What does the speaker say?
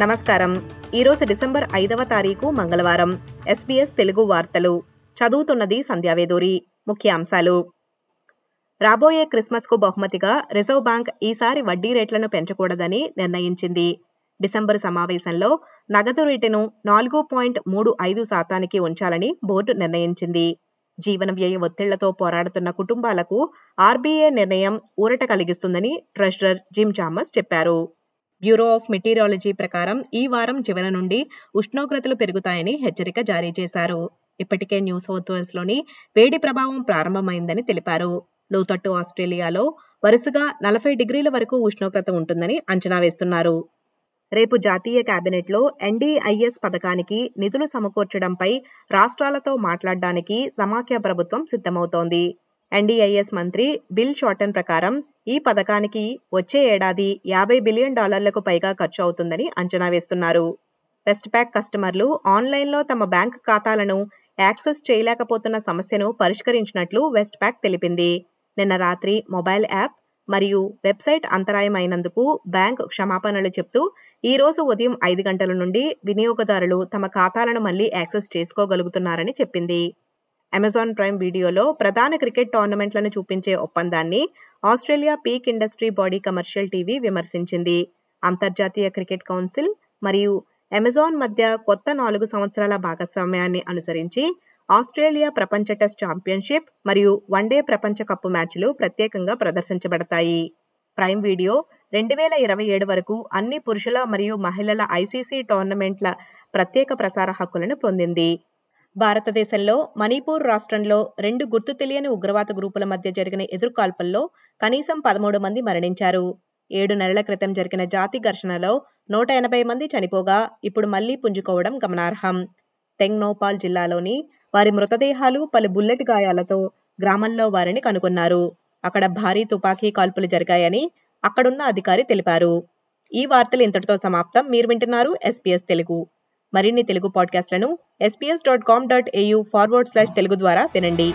నమస్కారం. ఈరోజు డిసెంబర్ ఐదవ తారీఖు మంగళవారం. ఎస్బీఎస్ తెలుగు వార్తలు. చదువుతున్నది సంధ్యావేదూరి ముఖ్యాంశాలు. రాబోయే క్రిస్మస్కు బహుమతిగా రిజర్వ్ బ్యాంక్ ఈసారి వడ్డీ రేట్లను పెంచకూడదని నిర్ణయించింది. డిసెంబర్ సమావేశంలో నగదు రేటును నాలుగు పాయింట్ మూడు ఐదు శాతానికి ఉంచాలని బోర్డు నిర్ణయించింది. జీవన వ్యయ ఒత్తిళ్ళతో పోరాడుతున్న కుటుంబాలకు ఆర్బీఐ నిర్ణయం ఊరట కలిగిస్తుందని ట్రెషరర్ జిమ్ చామస్ చెప్పారు. బ్యూరో ఆఫ్ మెటీరియాలజీ ప్రకారం ఈ వారం చివరి నుండి ఉష్ణోగ్రతలు పెరుగుతాయని హెచ్చరిక జారీ చేశారు. ఇప్పటికే న్యూ సౌత్ వేల్స్లోని వేడి ప్రభావం ప్రారంభమైందని తెలిపారు. లోతట్టు ఆస్ట్రేలియాలో వరుసగా నలభై డిగ్రీల వరకు ఉష్ణోగ్రత ఉంటుందని అంచనా వేస్తున్నారు. రేపు జాతీయ కేబినెట్లో ఎన్డీఐఎస్ పథకానికి నిధులు సమకూర్చడంపై రాష్ట్రాలతో మాట్లాడడానికి సమాఖ్య ప్రభుత్వం సిద్ధమవుతోంది. ఎన్డీఐఎస్ మంత్రి బిల్ షార్టన్ ప్రకారం ఈ పథకానికి వచ్చే ఏడాది యాభై బిలియన్ డాలర్లకు పైగా ఖర్చు అవుతుందని అంచనా వేస్తున్నారు. వెస్ట్ ప్యాక్ కస్టమర్లు ఆన్లైన్లో తమ బ్యాంక్ ఖాతాలను యాక్సెస్ చేయలేకపోతున్న సమస్యను పరిష్కరించినట్లు వెస్ట్ ప్యాక్ తెలిపింది. నిన్న రాత్రి మొబైల్ యాప్ మరియు వెబ్సైట్ అంతరాయం అయినందుకు బ్యాంక్ క్షమాపణలు చెప్తూ ఈ రోజు ఉదయం ఐదు గంటల నుండి వినియోగదారులు తమ ఖాతాలను మళ్ళీ యాక్సెస్ చేసుకోగలుగుతున్నారని చెప్పింది. అమెజాన్ ప్రైమ్ వీడియోలో ప్రధాన క్రికెట్ టోర్నమెంట్లను చూపించే ఒప్పందాన్ని Australia peak industry body commercial TV విమర్శించింది. అంతర్జాతీయ క్రికెట్ కౌన్సిల్ మరియు అమెజాన్ మధ్య కొత్త నాలుగు సంవత్సరాల భాగస్వామ్యాన్ని అనుసరించి ఆస్ట్రేలియా ప్రపంచ టెస్ట్ ఛాంపియన్షిప్ మరియు వన్డే ప్రపంచ కప్పు మ్యాచ్లు ప్రత్యేకంగా ప్రదర్శించబడతాయి. ప్రైమ్ వీడియో రెండు వేల ఇరవై ఏడు వరకు అన్ని పురుషుల మరియు మహిళల ఐసీసీ టోర్నమెంట్ల ప్రత్యేక ప్రసార హక్కులను పొందింది. భారతదేశంలో మణిపూర్ రాష్ట్రంలో రెండు గుర్తు తెలియని ఉగ్రవాద గ్రూపుల మధ్య జరిగిన ఎదురుకాల్పల్లో కనీసం పదమూడు మంది మరణించారు. ఏడు నెలల క్రితం జరిగిన జాతి ఘర్షణలో నూట ఎనభై మంది చనిపోగా ఇప్పుడు మళ్ళీ పుంజుకోవడం గమనార్హం. తెంగ్నోపాల్ జిల్లాలోని వారి మృతదేహాలు పలు బుల్లెట్ గాయాలతో గ్రామంలో వారిని కనుగొన్నారు. అక్కడ భారీ తుపాకీ కాల్పులు జరిగాయని అక్కడున్న అధికారి తెలిపారు. ఈ వార్తలు ఇంతటితో సమాప్తం. మీరు వింటున్నారు ఎస్పీఎస్ తెలుగు. మరిన్ని Telugu పాడ్కాస్ట్లను SBS dot com dot AU forward slash Telugu ద్వారా వినండి.